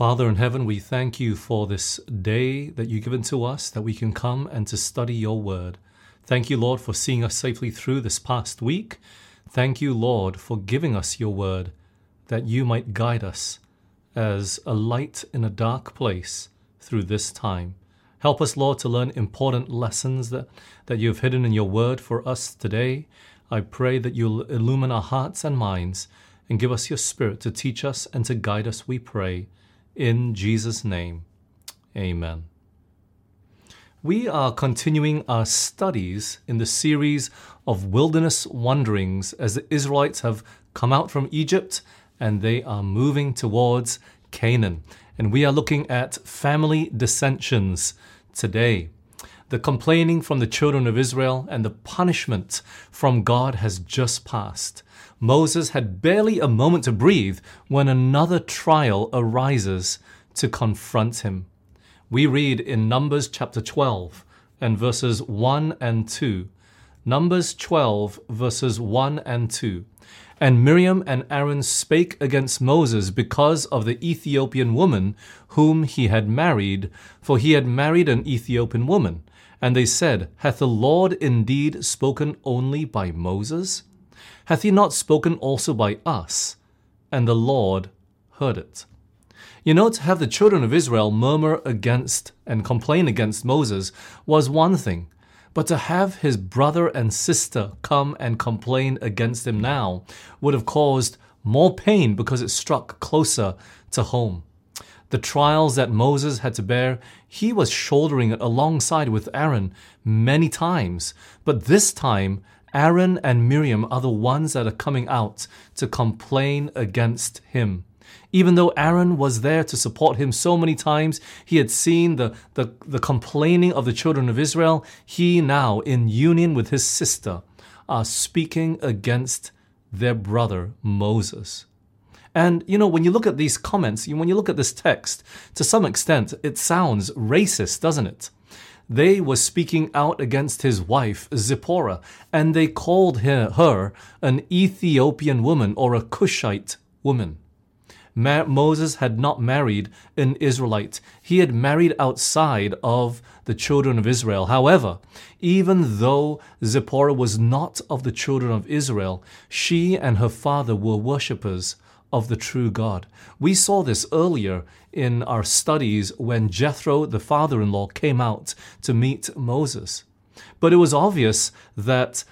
Father in heaven, we thank you for this day that you've given to us, that we can come and to study your word. Thank you, Lord, for seeing us safely through this past week. Thank you, Lord, for giving us your word, that you might guide us as a light in a dark place through this time. Help us, Lord, to learn important lessons that, that you have hidden in your word for us today. I pray that you'll illumine our hearts and minds and give us your spirit to teach us and to guide us, we pray. In Jesus' name, amen. We are continuing our studies in the series of wilderness wanderings as the Israelites have come out from Egypt and they are moving towards Canaan. And we are looking at family dissensions today. The complaining from the children of Israel and the punishment from God has just passed. Moses had barely a moment to breathe when another trial arises to confront him. We read in Numbers chapter 12 and verses 1 and 2. Numbers 12, verses 1 and 2. And Miriam and Aaron spake against Moses because of the Ethiopian woman whom he had married, for he had married an Ethiopian woman. And they said, Hath the Lord indeed spoken only by Moses? Hath he not spoken also by us? And the Lord heard it. You know, to have the children of Israel murmur against and complain against Moses was one thing, but to have his brother and sister come and complain against him now would have caused more pain because it struck closer to home. The trials that Moses had to bear, he was shouldering it alongside with Aaron many times. But this time, Aaron and Miriam are the ones that are coming out to complain against him. Even though Aaron was there to support him so many times, he had seen the, the, the complaining of the children of Israel. He now, in union with his sister, are speaking against their brother Moses. And, you know, when you look at these comments, when you look at this text, to some extent, it sounds racist, doesn't it? They were speaking out against his wife, Zipporah, and they called her, her an Ethiopian woman or a Cushite woman. Ma- Moses had not married an Israelite. He had married outside of the children of Israel. However, even though Zipporah was not of the children of Israel, she and her father were worshippers of the true God. We saw this earlier in our studies when Jethro, the father in law, came out to meet Moses. But it was obvious that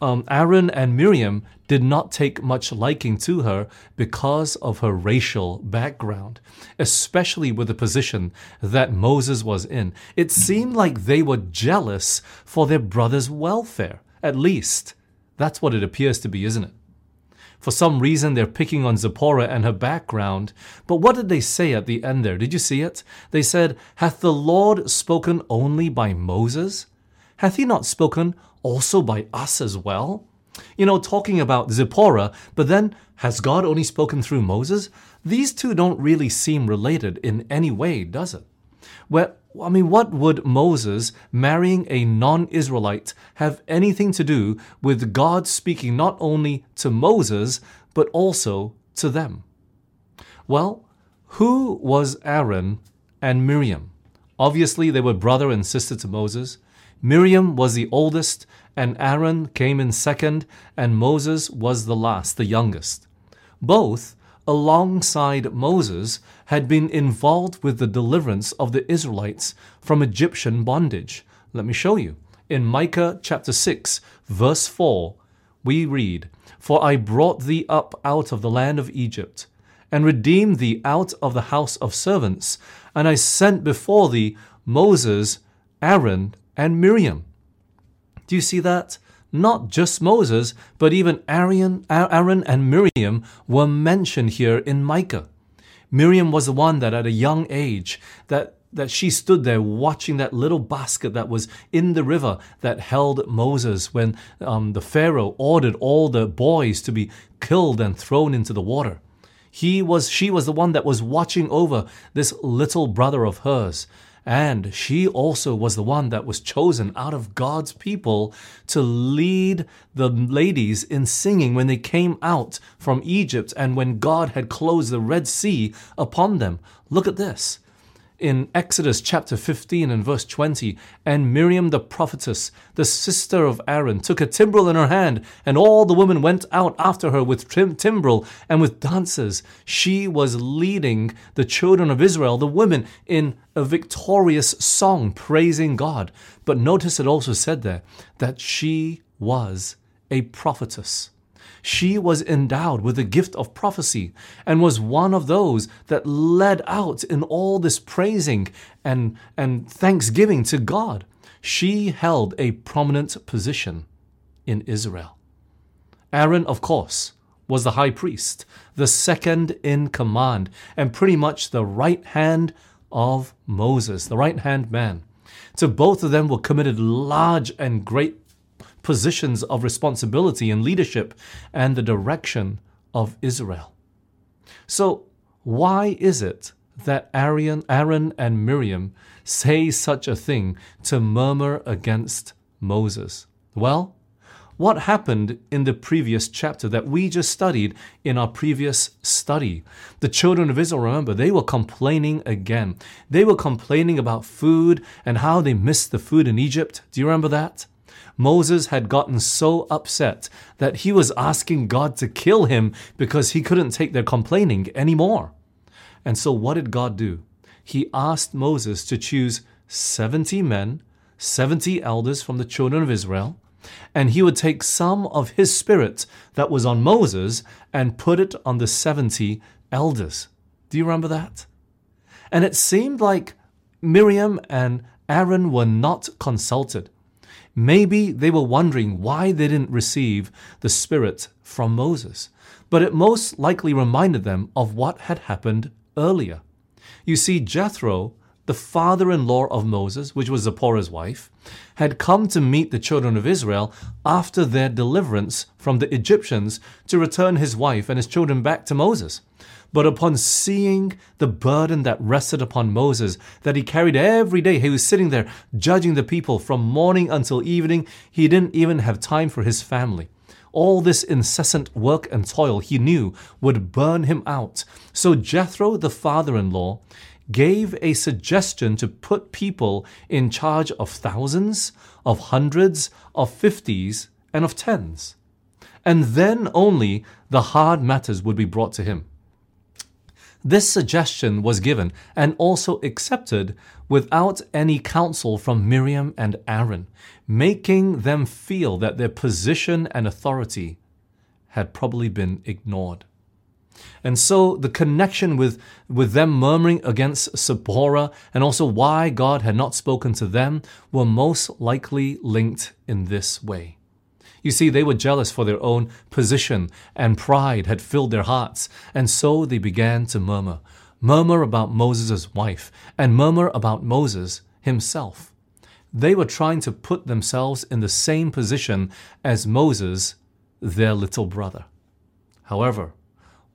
um, Aaron and Miriam did not take much liking to her because of her racial background, especially with the position that Moses was in. It seemed like they were jealous for their brother's welfare. At least, that's what it appears to be, isn't it? For some reason, they're picking on Zipporah and her background. But what did they say at the end there? Did you see it? They said, Hath the Lord spoken only by Moses? Hath he not spoken also by us as well? You know, talking about Zipporah, but then has God only spoken through Moses? These two don't really seem related in any way, does it? Well, I mean, what would Moses marrying a non Israelite have anything to do with God speaking not only to Moses, but also to them? Well, who was Aaron and Miriam? Obviously, they were brother and sister to Moses. Miriam was the oldest, and Aaron came in second, and Moses was the last, the youngest. Both alongside Moses, had been involved with the deliverance of the Israelites from Egyptian bondage. Let me show you. In Micah chapter 6, verse 4, we read, For I brought thee up out of the land of Egypt, and redeemed thee out of the house of servants, and I sent before thee Moses, Aaron, and Miriam. Do you see that? Not just Moses, but even Aaron, Aaron and Miriam were mentioned here in Micah. Miriam was the one that at a young age that that she stood there watching that little basket that was in the river that held Moses when um, the Pharaoh ordered all the boys to be killed and thrown into the water. He was, she was the one that was watching over this little brother of hers. And she also was the one that was chosen out of God's people to lead the ladies in singing when they came out from Egypt and when God had closed the Red Sea upon them. Look at this in Exodus chapter 15 and verse 20, and Miriam the prophetess, the sister of Aaron, took a timbrel in her hand, and all the women went out after her with tim- timbrel and with dances. She was leading the children of Israel, the women, in a victorious song, praising God. But notice it also said there that she was a prophetess she was endowed with the gift of prophecy and was one of those that led out in all this praising and, and thanksgiving to God. She held a prominent position in Israel. Aaron, of course, was the high priest, the second in command, and pretty much the right hand of Moses, the right hand man. To both of them were committed large and great positions of responsibility and leadership and the direction of Israel. So, why is it that Aaron, Aaron and Miriam say such a thing to murmur against Moses? Well, what happened in the previous chapter that we just studied in our previous study. The children of Israel, remember, they were complaining again. They were complaining about food and how they missed the food in Egypt. Do you remember that? Moses had gotten so upset that he was asking God to kill him because he couldn't take their complaining anymore. And so, what did God do? He asked Moses to choose 70 men, 70 elders from the children of Israel, and he would take some of his spirit that was on Moses and put it on the 70 elders. Do you remember that? And it seemed like Miriam and Aaron were not consulted. Maybe they were wondering why they didn't receive the Spirit from Moses, but it most likely reminded them of what had happened earlier. You see, Jethro, the father in law of Moses, which was Zipporah's wife, had come to meet the children of Israel after their deliverance from the Egyptians to return his wife and his children back to Moses. But upon seeing the burden that rested upon Moses, that he carried every day, he was sitting there judging the people from morning until evening. He didn't even have time for his family. All this incessant work and toil he knew would burn him out. So Jethro, the father in law, gave a suggestion to put people in charge of thousands, of hundreds, of fifties, and of tens. And then only the hard matters would be brought to him. This suggestion was given and also accepted without any counsel from Miriam and Aaron, making them feel that their position and authority had probably been ignored. And so the connection with, with them murmuring against Zipporah and also why God had not spoken to them were most likely linked in this way. You see, they were jealous for their own position, and pride had filled their hearts, and so they began to murmur. Murmur about Moses' wife, and murmur about Moses himself. They were trying to put themselves in the same position as Moses, their little brother. However,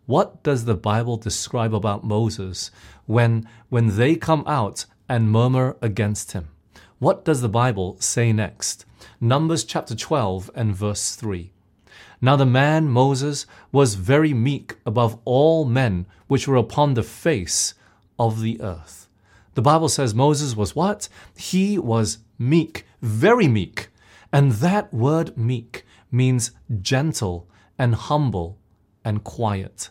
what does the Bible describe about Moses when, when they come out and murmur against him? What does the Bible say next? Numbers chapter 12 and verse 3. Now the man Moses was very meek above all men which were upon the face of the earth. The Bible says Moses was what? He was meek, very meek. And that word meek means gentle and humble and quiet.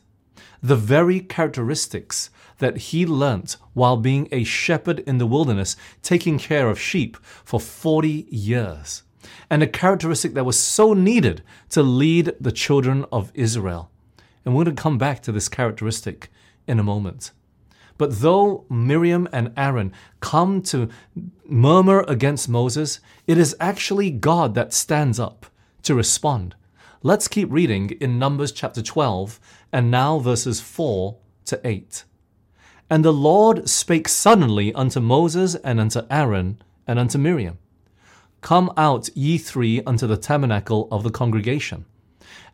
The very characteristics that he learnt while being a shepherd in the wilderness, taking care of sheep for 40 years. And a characteristic that was so needed to lead the children of Israel. And we're going to come back to this characteristic in a moment. But though Miriam and Aaron come to murmur against Moses, it is actually God that stands up to respond. Let's keep reading in Numbers chapter 12 and now verses 4 to 8. And the Lord spake suddenly unto Moses and unto Aaron and unto Miriam Come out, ye three, unto the tabernacle of the congregation.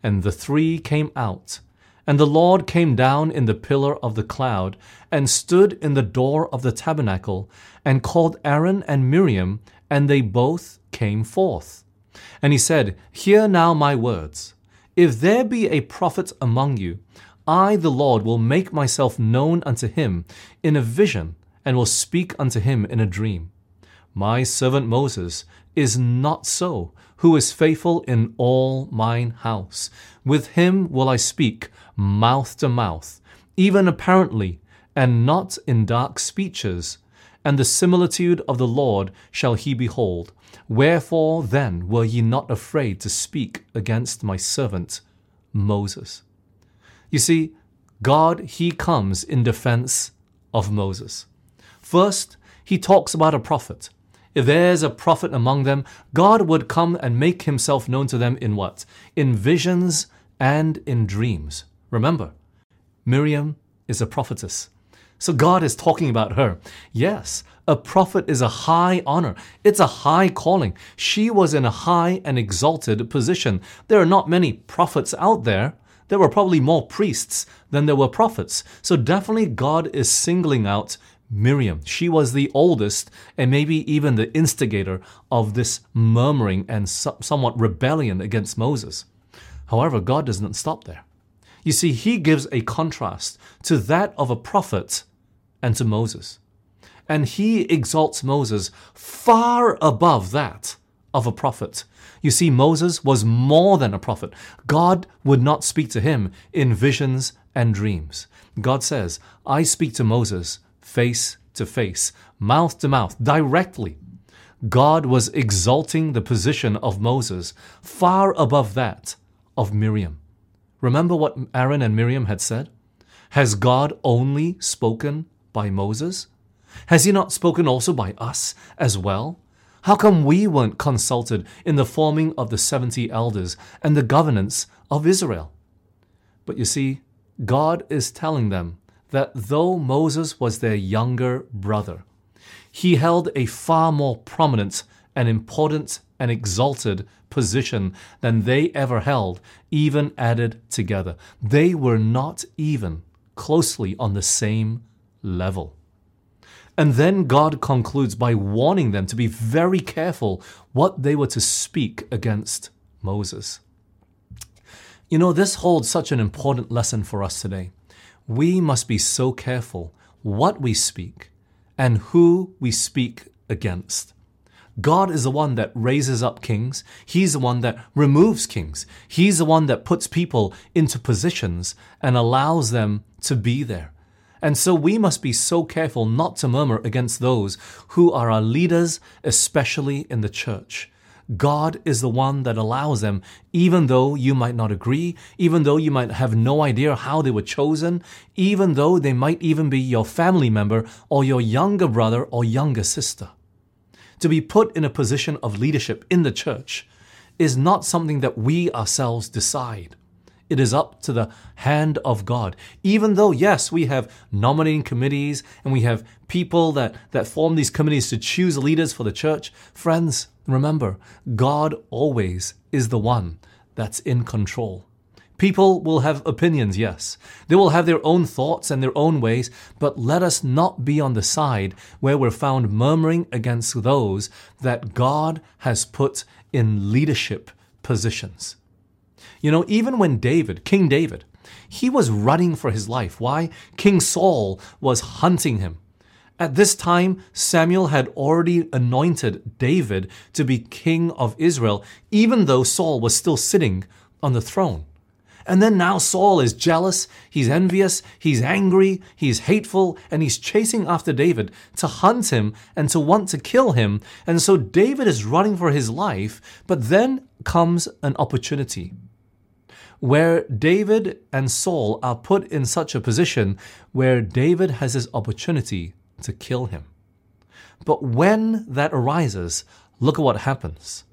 And the three came out. And the Lord came down in the pillar of the cloud, and stood in the door of the tabernacle, and called Aaron and Miriam, and they both came forth. And he said, Hear now my words. If there be a prophet among you, I, the Lord, will make myself known unto him in a vision, and will speak unto him in a dream. My servant Moses is not so, who is faithful in all mine house. With him will I speak mouth to mouth, even apparently, and not in dark speeches. And the similitude of the Lord shall he behold. Wherefore then were ye not afraid to speak against my servant Moses? You see, God, He comes in defense of Moses. First, He talks about a prophet. If there's a prophet among them, God would come and make Himself known to them in what? In visions and in dreams. Remember, Miriam is a prophetess. So God is talking about her. Yes, a prophet is a high honor. It's a high calling. She was in a high and exalted position. There are not many prophets out there. There were probably more priests than there were prophets. So definitely God is singling out Miriam. She was the oldest and maybe even the instigator of this murmuring and somewhat rebellion against Moses. However, God does not stop there. You see, he gives a contrast to that of a prophet and to Moses. And he exalts Moses far above that of a prophet. You see, Moses was more than a prophet. God would not speak to him in visions and dreams. God says, I speak to Moses face to face, mouth to mouth, directly. God was exalting the position of Moses far above that of Miriam. Remember what Aaron and Miriam had said? Has God only spoken by Moses? Has he not spoken also by us as well? How come we weren't consulted in the forming of the 70 elders and the governance of Israel? But you see, God is telling them that though Moses was their younger brother, he held a far more prominent and important and exalted position than they ever held, even added together. They were not even closely on the same level. And then God concludes by warning them to be very careful what they were to speak against Moses. You know, this holds such an important lesson for us today. We must be so careful what we speak and who we speak against. God is the one that raises up kings. He's the one that removes kings. He's the one that puts people into positions and allows them to be there. And so we must be so careful not to murmur against those who are our leaders, especially in the church. God is the one that allows them, even though you might not agree, even though you might have no idea how they were chosen, even though they might even be your family member or your younger brother or younger sister to be put in a position of leadership in the church is not something that we ourselves decide. It is up to the hand of God. Even though, yes, we have nominating committees and we have people that, that form these committees to choose leaders for the church, friends, remember, God always is the one that's in control. People will have opinions, yes. They will have their own thoughts and their own ways, but let us not be on the side where we're found murmuring against those that God has put in leadership positions. You know, even when David, King David, he was running for his life. Why? King Saul was hunting him. At this time, Samuel had already anointed David to be king of Israel, even though Saul was still sitting on the throne. And then now Saul is jealous, he's envious, he's angry, he's hateful, and he's chasing after David to hunt him and to want to kill him. And so David is running for his life, but then comes an opportunity where David and Saul are put in such a position where David has his opportunity to kill him. But when that arises, look at what happens.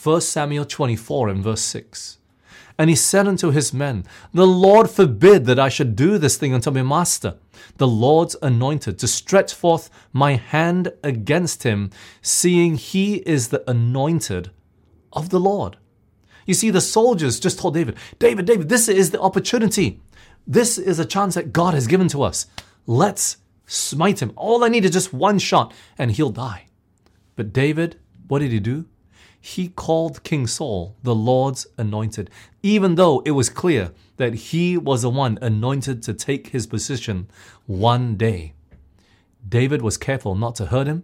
1 Samuel 24 and verse 6. And he said unto his men, The Lord forbid that I should do this thing unto my master, the Lord's anointed, to stretch forth my hand against him, seeing he is the anointed of the Lord. You see, the soldiers just told David, David, David, this is the opportunity. This is a chance that God has given to us. Let's smite him. All I need is just one shot and he'll die. But David, what did he do? he called King Saul the Lord's anointed, even though it was clear that he was the one anointed to take his position one day. David was careful not to hurt him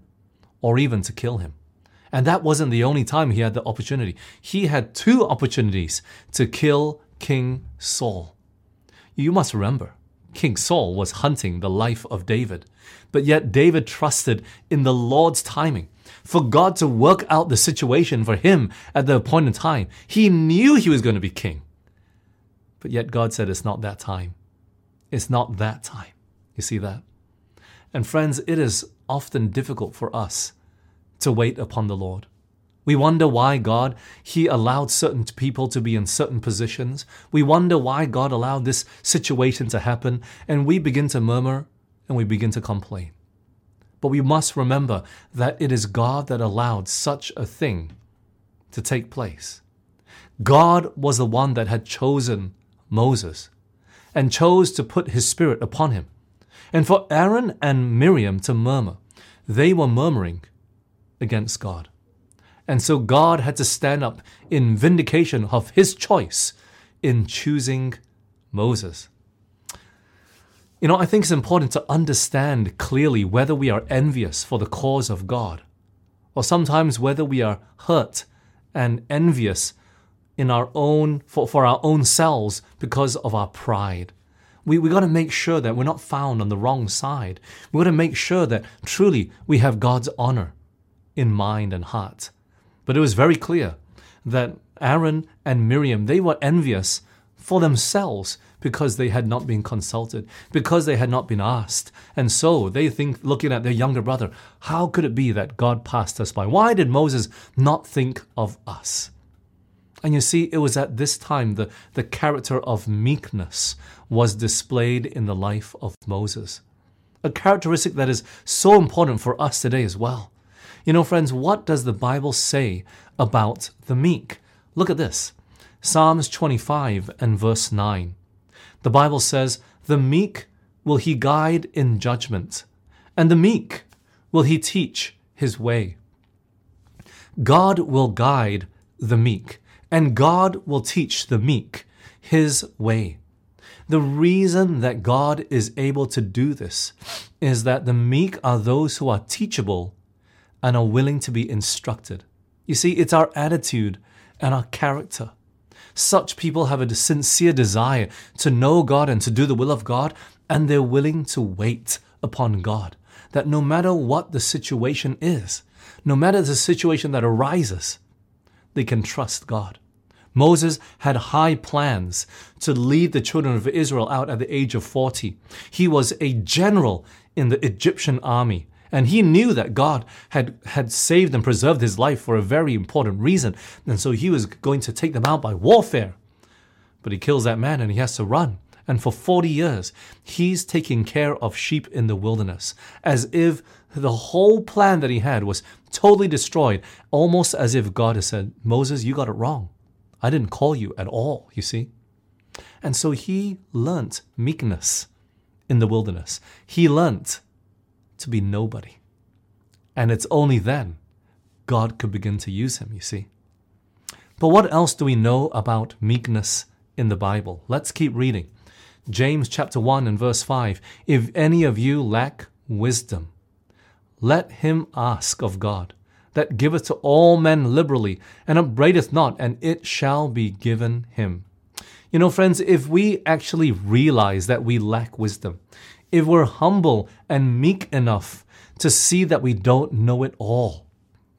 or even to kill him. And that wasn't the only time he had the opportunity. He had two opportunities to kill King Saul. You must remember, King Saul was hunting the life of David, but yet David trusted in the Lord's timing for God to work out the situation for him at the appointed time. He knew he was going to be king. But yet God said, It's not that time. It's not that time. You see that? And friends, it is often difficult for us to wait upon the Lord. We wonder why God, He allowed certain people to be in certain positions. We wonder why God allowed this situation to happen, and we begin to murmur and we begin to complain. But we must remember that it is God that allowed such a thing to take place. God was the one that had chosen Moses and chose to put his spirit upon him. And for Aaron and Miriam to murmur, they were murmuring against God. And so God had to stand up in vindication of his choice in choosing Moses. You know, I think it's important to understand clearly whether we are envious for the cause of God, or sometimes whether we are hurt and envious in our own for, for our own selves because of our pride. We, we got to make sure that we're not found on the wrong side. We got to make sure that truly we have God's honor in mind and heart. But it was very clear that Aaron and Miriam, they were envious for themselves because they had not been consulted, because they had not been asked. And so they think, looking at their younger brother, how could it be that God passed us by? Why did Moses not think of us? And you see, it was at this time the, the character of meekness was displayed in the life of Moses. A characteristic that is so important for us today as well. You know, friends, what does the Bible say about the meek? Look at this Psalms 25 and verse 9. The Bible says, The meek will he guide in judgment, and the meek will he teach his way. God will guide the meek, and God will teach the meek his way. The reason that God is able to do this is that the meek are those who are teachable and are willing to be instructed. You see, it's our attitude and our character. Such people have a sincere desire to know God and to do the will of God, and they're willing to wait upon God. That no matter what the situation is, no matter the situation that arises, they can trust God. Moses had high plans to lead the children of Israel out at the age of 40. He was a general in the Egyptian army. And he knew that God had, had saved and preserved his life for a very important reason. And so he was going to take them out by warfare. But he kills that man and he has to run. And for 40 years, he's taking care of sheep in the wilderness, as if the whole plan that he had was totally destroyed, almost as if God had said, Moses, you got it wrong. I didn't call you at all, you see. And so he learnt meekness in the wilderness. He learnt to be nobody. And it's only then God could begin to use him, you see. But what else do we know about meekness in the Bible? Let's keep reading. James chapter 1 and verse 5 If any of you lack wisdom, let him ask of God, that giveth to all men liberally, and upbraideth not, and it shall be given him. You know, friends, if we actually realize that we lack wisdom, if we're humble and meek enough to see that we don't know it all,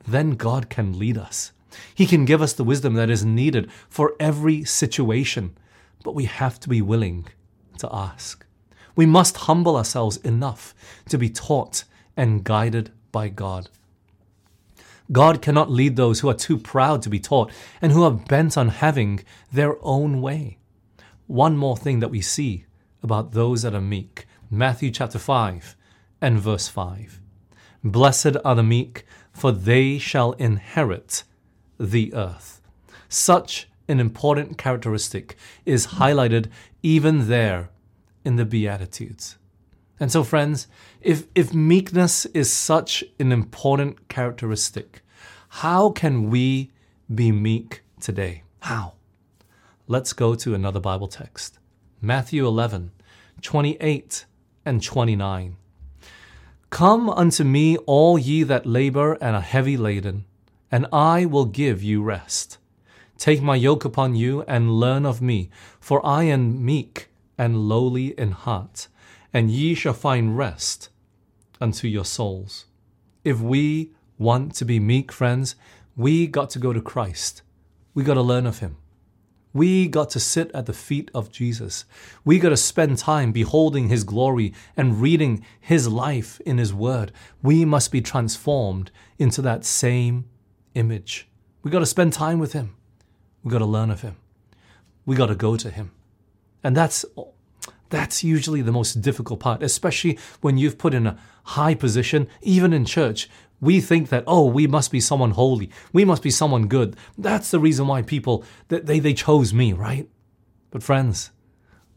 then God can lead us. He can give us the wisdom that is needed for every situation, but we have to be willing to ask. We must humble ourselves enough to be taught and guided by God. God cannot lead those who are too proud to be taught and who are bent on having their own way. One more thing that we see about those that are meek Matthew chapter 5 and verse 5. Blessed are the meek, for they shall inherit the earth. Such an important characteristic is highlighted even there in the Beatitudes. And so, friends, if, if meekness is such an important characteristic, how can we be meek today. How? Let's go to another Bible text Matthew 11, 28 and 29. Come unto me, all ye that labor and are heavy laden, and I will give you rest. Take my yoke upon you and learn of me, for I am meek and lowly in heart, and ye shall find rest unto your souls. If we want to be meek, friends, we got to go to Christ. We got to learn of him. We got to sit at the feet of Jesus. We got to spend time beholding his glory and reading his life in his word. We must be transformed into that same image. We got to spend time with him. We got to learn of him. We got to go to him. And that's that's usually the most difficult part, especially when you've put in a high position, even in church. We think that, oh, we must be someone holy. We must be someone good. That's the reason why people, that they, they chose me, right? But friends,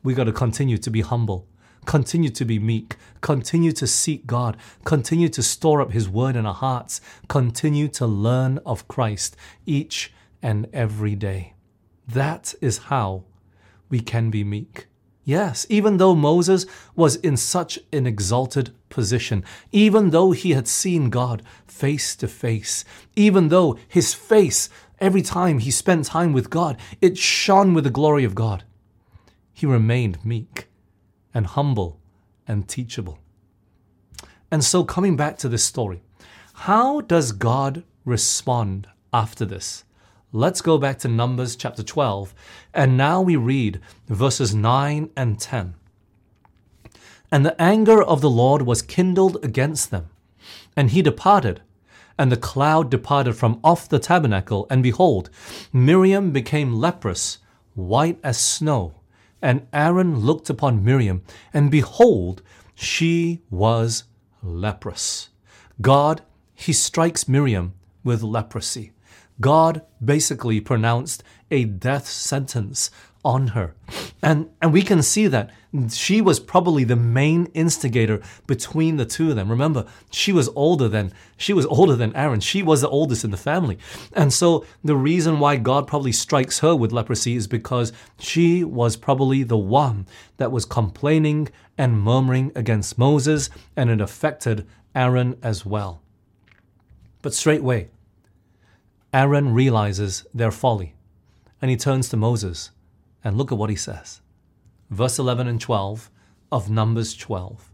we got to continue to be humble, continue to be meek, continue to seek God, continue to store up His word in our hearts, continue to learn of Christ each and every day. That is how we can be meek. Yes, even though Moses was in such an exalted position, even though he had seen God face to face, even though his face, every time he spent time with God, it shone with the glory of God, he remained meek and humble and teachable. And so, coming back to this story, how does God respond after this? Let's go back to Numbers chapter 12, and now we read verses 9 and 10. And the anger of the Lord was kindled against them, and he departed. And the cloud departed from off the tabernacle, and behold, Miriam became leprous, white as snow. And Aaron looked upon Miriam, and behold, she was leprous. God, he strikes Miriam with leprosy. God basically pronounced a death sentence on her. And, and we can see that she was probably the main instigator between the two of them. Remember, she was older than she was older than Aaron. She was the oldest in the family. And so the reason why God probably strikes her with leprosy is because she was probably the one that was complaining and murmuring against Moses and it affected Aaron as well. But straightway, Aaron realizes their folly and he turns to Moses. And look at what he says. Verse 11 and 12 of Numbers 12.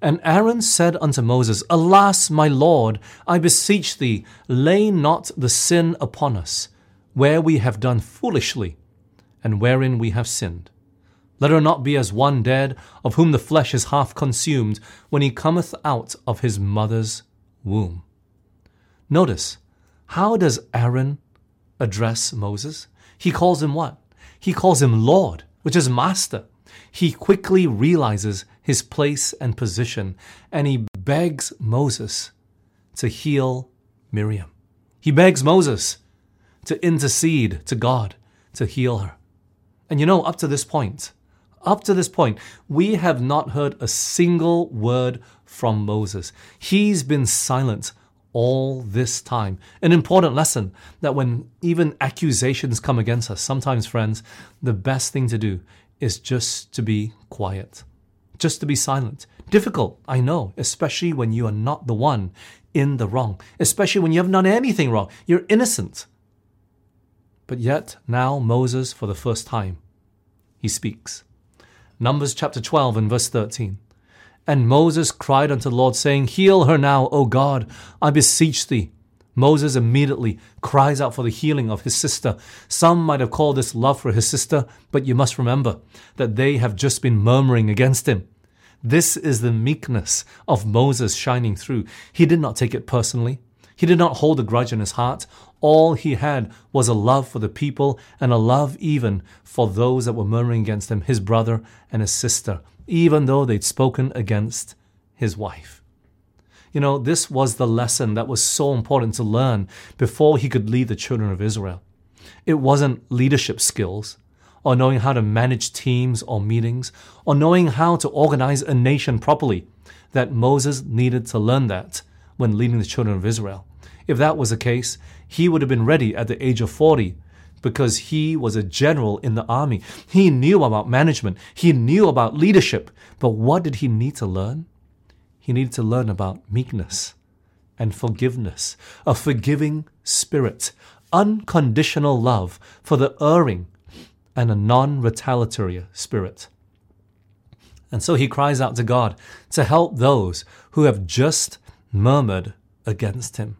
And Aaron said unto Moses, Alas, my Lord, I beseech thee, lay not the sin upon us, where we have done foolishly, and wherein we have sinned. Let her not be as one dead, of whom the flesh is half consumed, when he cometh out of his mother's womb. Notice, how does Aaron address Moses? He calls him what? He calls him Lord, which is master. He quickly realizes his place and position and he begs Moses to heal Miriam. He begs Moses to intercede to God to heal her. And you know, up to this point, up to this point, we have not heard a single word from Moses. He's been silent all this time. An important lesson that when even accusations come against us, sometimes, friends, the best thing to do is just to be quiet, just to be silent. Difficult, I know, especially when you are not the one in the wrong, especially when you haven't done anything wrong. You're innocent. But yet, now Moses, for the first time, he speaks. Numbers chapter 12 and verse 13. And Moses cried unto the Lord, saying, Heal her now, O God, I beseech thee. Moses immediately cries out for the healing of his sister. Some might have called this love for his sister, but you must remember that they have just been murmuring against him. This is the meekness of Moses shining through. He did not take it personally. He did not hold a grudge in his heart. All he had was a love for the people and a love even for those that were murmuring against him, his brother and his sister even though they'd spoken against his wife. You know, this was the lesson that was so important to learn before he could lead the children of Israel. It wasn't leadership skills, or knowing how to manage teams or meetings, or knowing how to organize a nation properly, that Moses needed to learn that when leading the children of Israel. If that was the case, he would have been ready at the age of 40 because he was a general in the army. He knew about management, he knew about leadership. But what did he need to learn? He needed to learn about meekness and forgiveness, a forgiving spirit, unconditional love for the erring, and a non retaliatory spirit. And so he cries out to God to help those who have just murmured against him.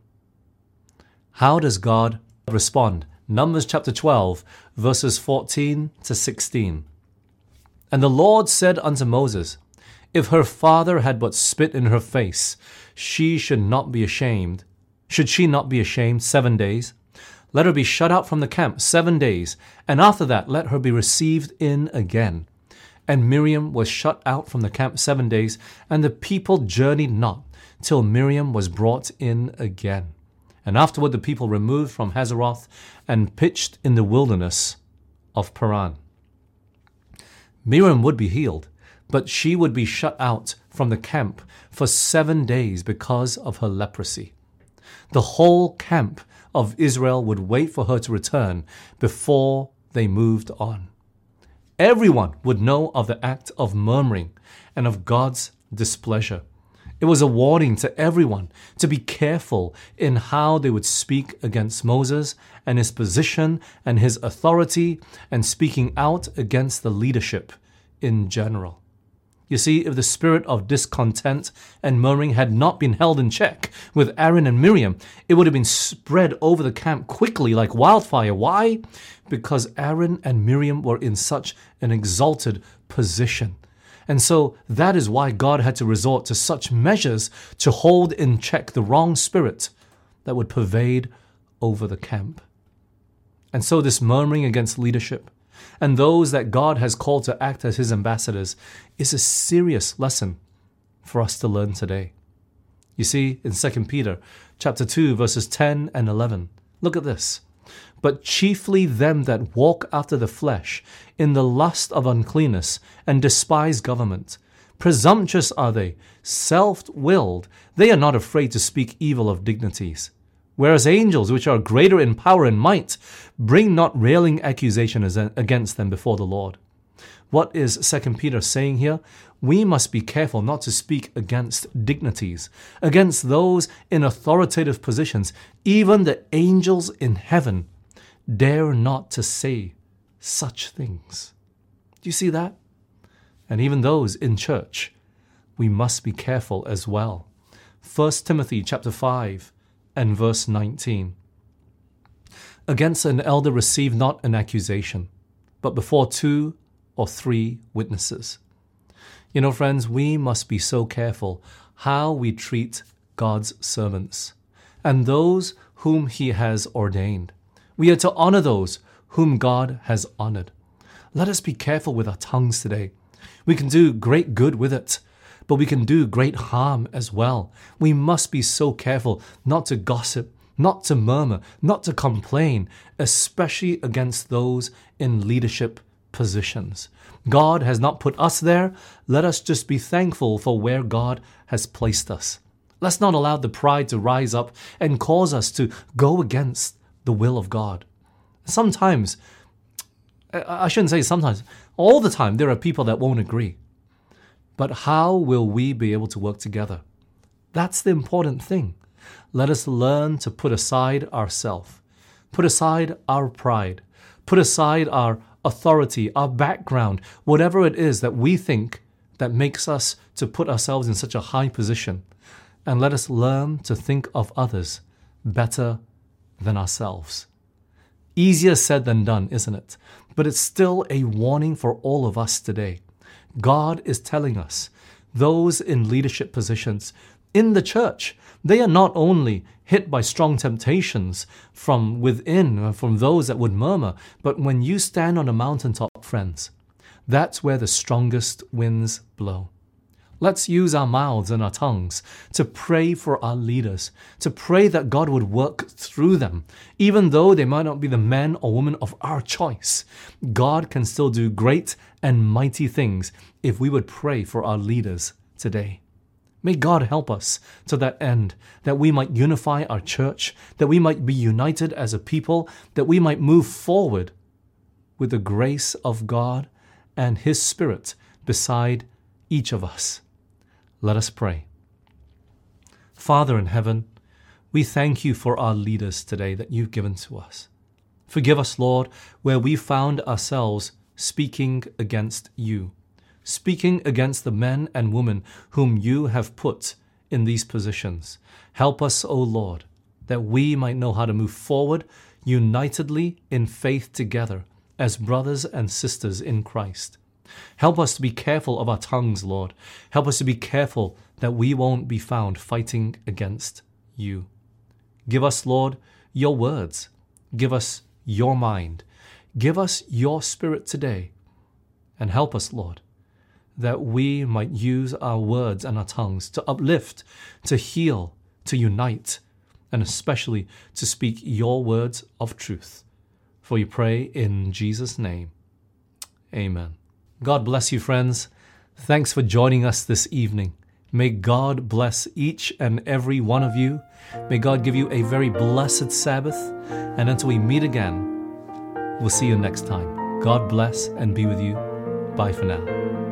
How does God respond? Numbers chapter 12, verses 14 to 16. And the Lord said unto Moses, If her father had but spit in her face, she should not be ashamed. Should she not be ashamed seven days? Let her be shut out from the camp seven days, and after that let her be received in again. And Miriam was shut out from the camp seven days, and the people journeyed not till Miriam was brought in again. And afterward the people removed from Hazeroth and pitched in the wilderness of Paran. Miriam would be healed, but she would be shut out from the camp for seven days because of her leprosy. The whole camp of Israel would wait for her to return before they moved on. Everyone would know of the act of murmuring and of God's displeasure. It was a warning to everyone to be careful in how they would speak against Moses and his position and his authority and speaking out against the leadership in general. You see, if the spirit of discontent and murmuring had not been held in check with Aaron and Miriam, it would have been spread over the camp quickly like wildfire. Why? Because Aaron and Miriam were in such an exalted position. And so that is why God had to resort to such measures to hold in check the wrong spirit that would pervade over the camp. And so this murmuring against leadership, and those that God has called to act as his ambassadors is a serious lesson for us to learn today. You see, in 2 Peter chapter 2, verses 10 and 11, look at this. But chiefly them that walk after the flesh, in the lust of uncleanness, and despise government. Presumptuous are they, self willed, they are not afraid to speak evil of dignities. Whereas angels, which are greater in power and might, bring not railing accusation against them before the Lord. What is 2 Peter saying here? We must be careful not to speak against dignities, against those in authoritative positions. Even the angels in heaven dare not to say such things. Do you see that? And even those in church, we must be careful as well. 1 Timothy chapter 5 and verse 19. Against an elder receive not an accusation, but before two or three witnesses. You know, friends, we must be so careful how we treat God's servants and those whom He has ordained. We are to honor those whom God has honored. Let us be careful with our tongues today. We can do great good with it, but we can do great harm as well. We must be so careful not to gossip, not to murmur, not to complain, especially against those in leadership positions. God has not put us there. Let us just be thankful for where God has placed us. Let's not allow the pride to rise up and cause us to go against the will of God. Sometimes, I shouldn't say sometimes, all the time, there are people that won't agree. But how will we be able to work together? That's the important thing. Let us learn to put aside ourself, put aside our pride, put aside our authority, our background, whatever it is that we think that makes us to put ourselves in such a high position, and let us learn to think of others better than ourselves. Easier said than done, isn't it? But it's still a warning for all of us today. God is telling us those in leadership positions in the church, they are not only hit by strong temptations from within, uh, from those that would murmur, but when you stand on a mountaintop, friends, that's where the strongest winds blow. Let's use our mouths and our tongues to pray for our leaders, to pray that God would work through them. Even though they might not be the men or women of our choice, God can still do great and mighty things if we would pray for our leaders today. May God help us to that end, that we might unify our church, that we might be united as a people, that we might move forward with the grace of God and His Spirit beside each of us. Let us pray. Father in heaven, we thank you for our leaders today that you've given to us. Forgive us, Lord, where we found ourselves speaking against you speaking against the men and women whom you have put in these positions. Help us, O Lord, that we might know how to move forward unitedly in faith together as brothers and sisters in Christ. Help us to be careful of our tongues, Lord. Help us to be careful that we won't be found fighting against you. Give us, Lord, your words. Give us your mind. Give us your spirit today. And help us, Lord, that we might use our words and our tongues to uplift, to heal, to unite, and especially to speak your words of truth. For you pray in Jesus' name. Amen. God bless you, friends. Thanks for joining us this evening. May God bless each and every one of you. May God give you a very blessed Sabbath. And until we meet again, we'll see you next time. God bless and be with you. Bye for now.